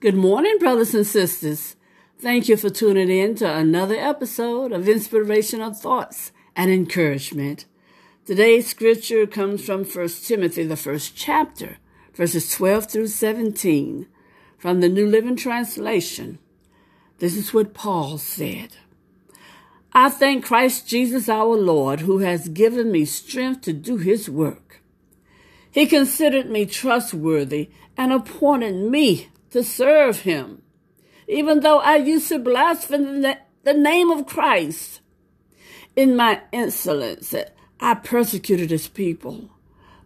Good morning, brothers and sisters. Thank you for tuning in to another episode of Inspirational Thoughts and Encouragement. Today's scripture comes from 1 Timothy, the first chapter, verses 12 through 17, from the New Living Translation. This is what Paul said. I thank Christ Jesus our Lord, who has given me strength to do his work. He considered me trustworthy and appointed me to serve him even though I used to blaspheme the, name of Christ. In my insolence, I persecuted his people.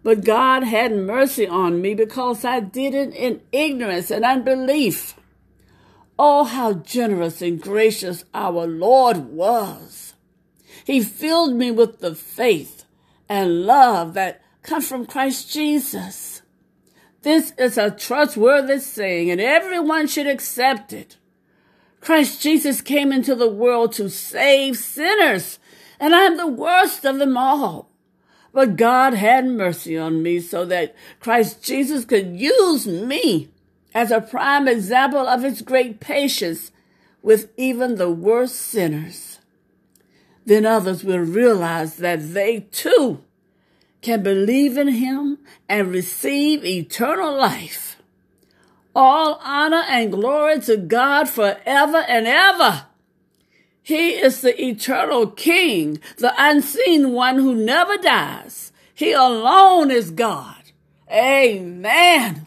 But God had mercy on me because I did it in ignorance and unbelief. Oh, how generous and gracious our Lord was. He filled me with the faith and love that come from Christ Jesus. This is a trustworthy saying, and everyone should accept it. Christ Jesus came into the world to save sinners, and I'm the worst of them all. But God had mercy on me so that Christ Jesus could use me as a prime example of his great patience with even the worst sinners. Then others will realize that they too can believe in him and receive eternal life. All honor and glory to God forever and ever. He is the eternal King, the unseen one who never dies. He alone is God. Amen.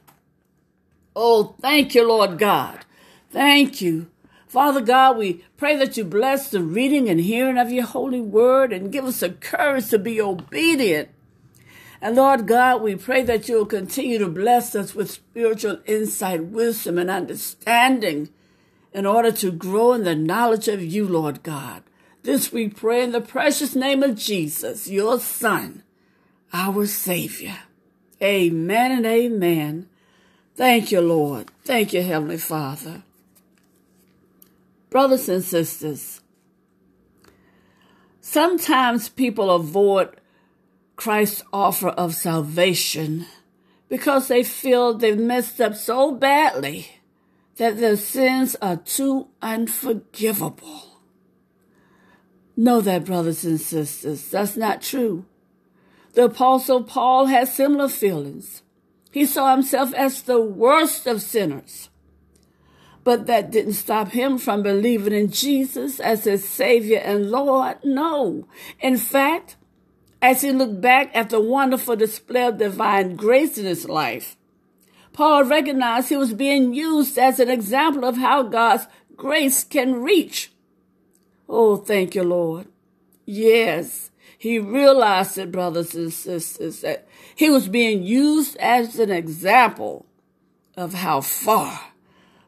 Oh, thank you, Lord God. Thank you. Father God, we pray that you bless the reading and hearing of your holy word and give us the courage to be obedient and Lord God, we pray that you'll continue to bless us with spiritual insight, wisdom, and understanding in order to grow in the knowledge of you, Lord God. This we pray in the precious name of Jesus, your Son, our Savior. Amen and amen. Thank you, Lord. Thank you, Heavenly Father. Brothers and sisters, sometimes people avoid Christ's offer of salvation because they feel they've messed up so badly that their sins are too unforgivable. Know that, brothers and sisters, that's not true. The Apostle Paul had similar feelings. He saw himself as the worst of sinners. But that didn't stop him from believing in Jesus as his Savior and Lord. No. In fact, as he looked back at the wonderful display of divine grace in his life, Paul recognized he was being used as an example of how God's grace can reach. Oh, thank you, Lord. Yes, he realized it, brothers and sisters, that he was being used as an example of how far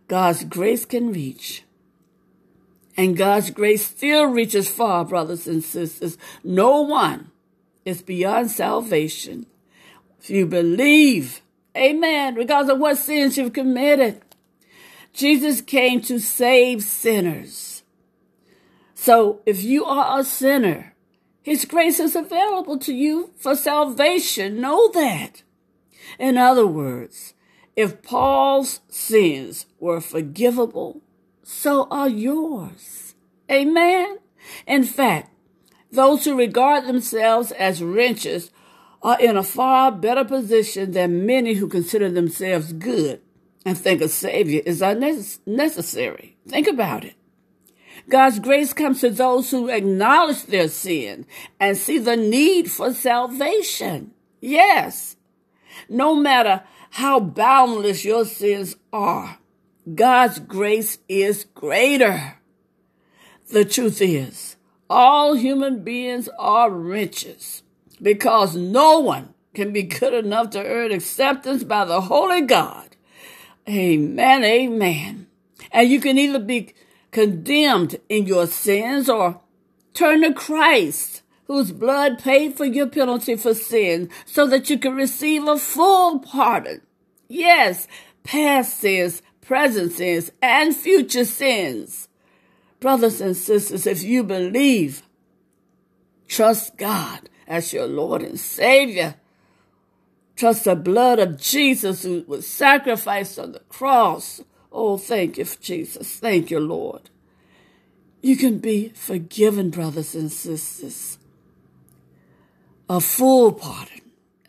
God's grace can reach. And God's grace still reaches far, brothers and sisters. No one is beyond salvation. If you believe, amen, regardless of what sins you've committed, Jesus came to save sinners. So if you are a sinner, his grace is available to you for salvation. Know that. In other words, if Paul's sins were forgivable, so are yours. Amen. In fact, those who regard themselves as wrenches are in a far better position than many who consider themselves good and think a Savior is unnecessary. Think about it. God's grace comes to those who acknowledge their sin and see the need for salvation. Yes. No matter how boundless your sins are, God's grace is greater. The truth is, all human beings are wretches because no one can be good enough to earn acceptance by the Holy God. Amen, amen. And you can either be condemned in your sins or turn to Christ, whose blood paid for your penalty for sin, so that you can receive a full pardon. Yes, past sins, present sins, and future sins. Brothers and sisters, if you believe, trust God as your Lord and Savior. Trust the blood of Jesus who was sacrificed on the cross. Oh, thank you, Jesus. Thank you, Lord. You can be forgiven, brothers and sisters. A full pardon.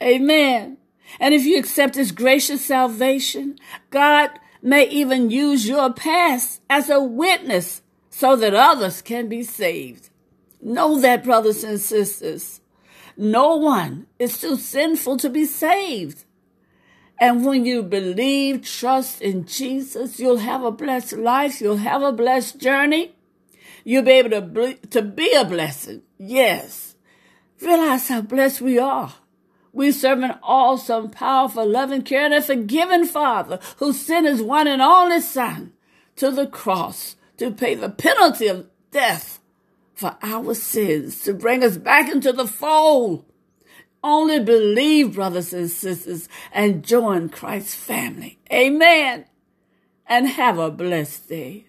Amen. And if you accept His gracious salvation, God may even use your past as a witness so that others can be saved. Know that, brothers and sisters. No one is too sinful to be saved. And when you believe, trust in Jesus, you'll have a blessed life. You'll have a blessed journey. You'll be able to be, to be a blessing. Yes. Realize how blessed we are. We serve an awesome, powerful, loving, caring, and forgiving Father who sent his one and only Son to the cross to pay the penalty of death for our sins, to bring us back into the fold. Only believe, brothers and sisters, and join Christ's family. Amen. And have a blessed day.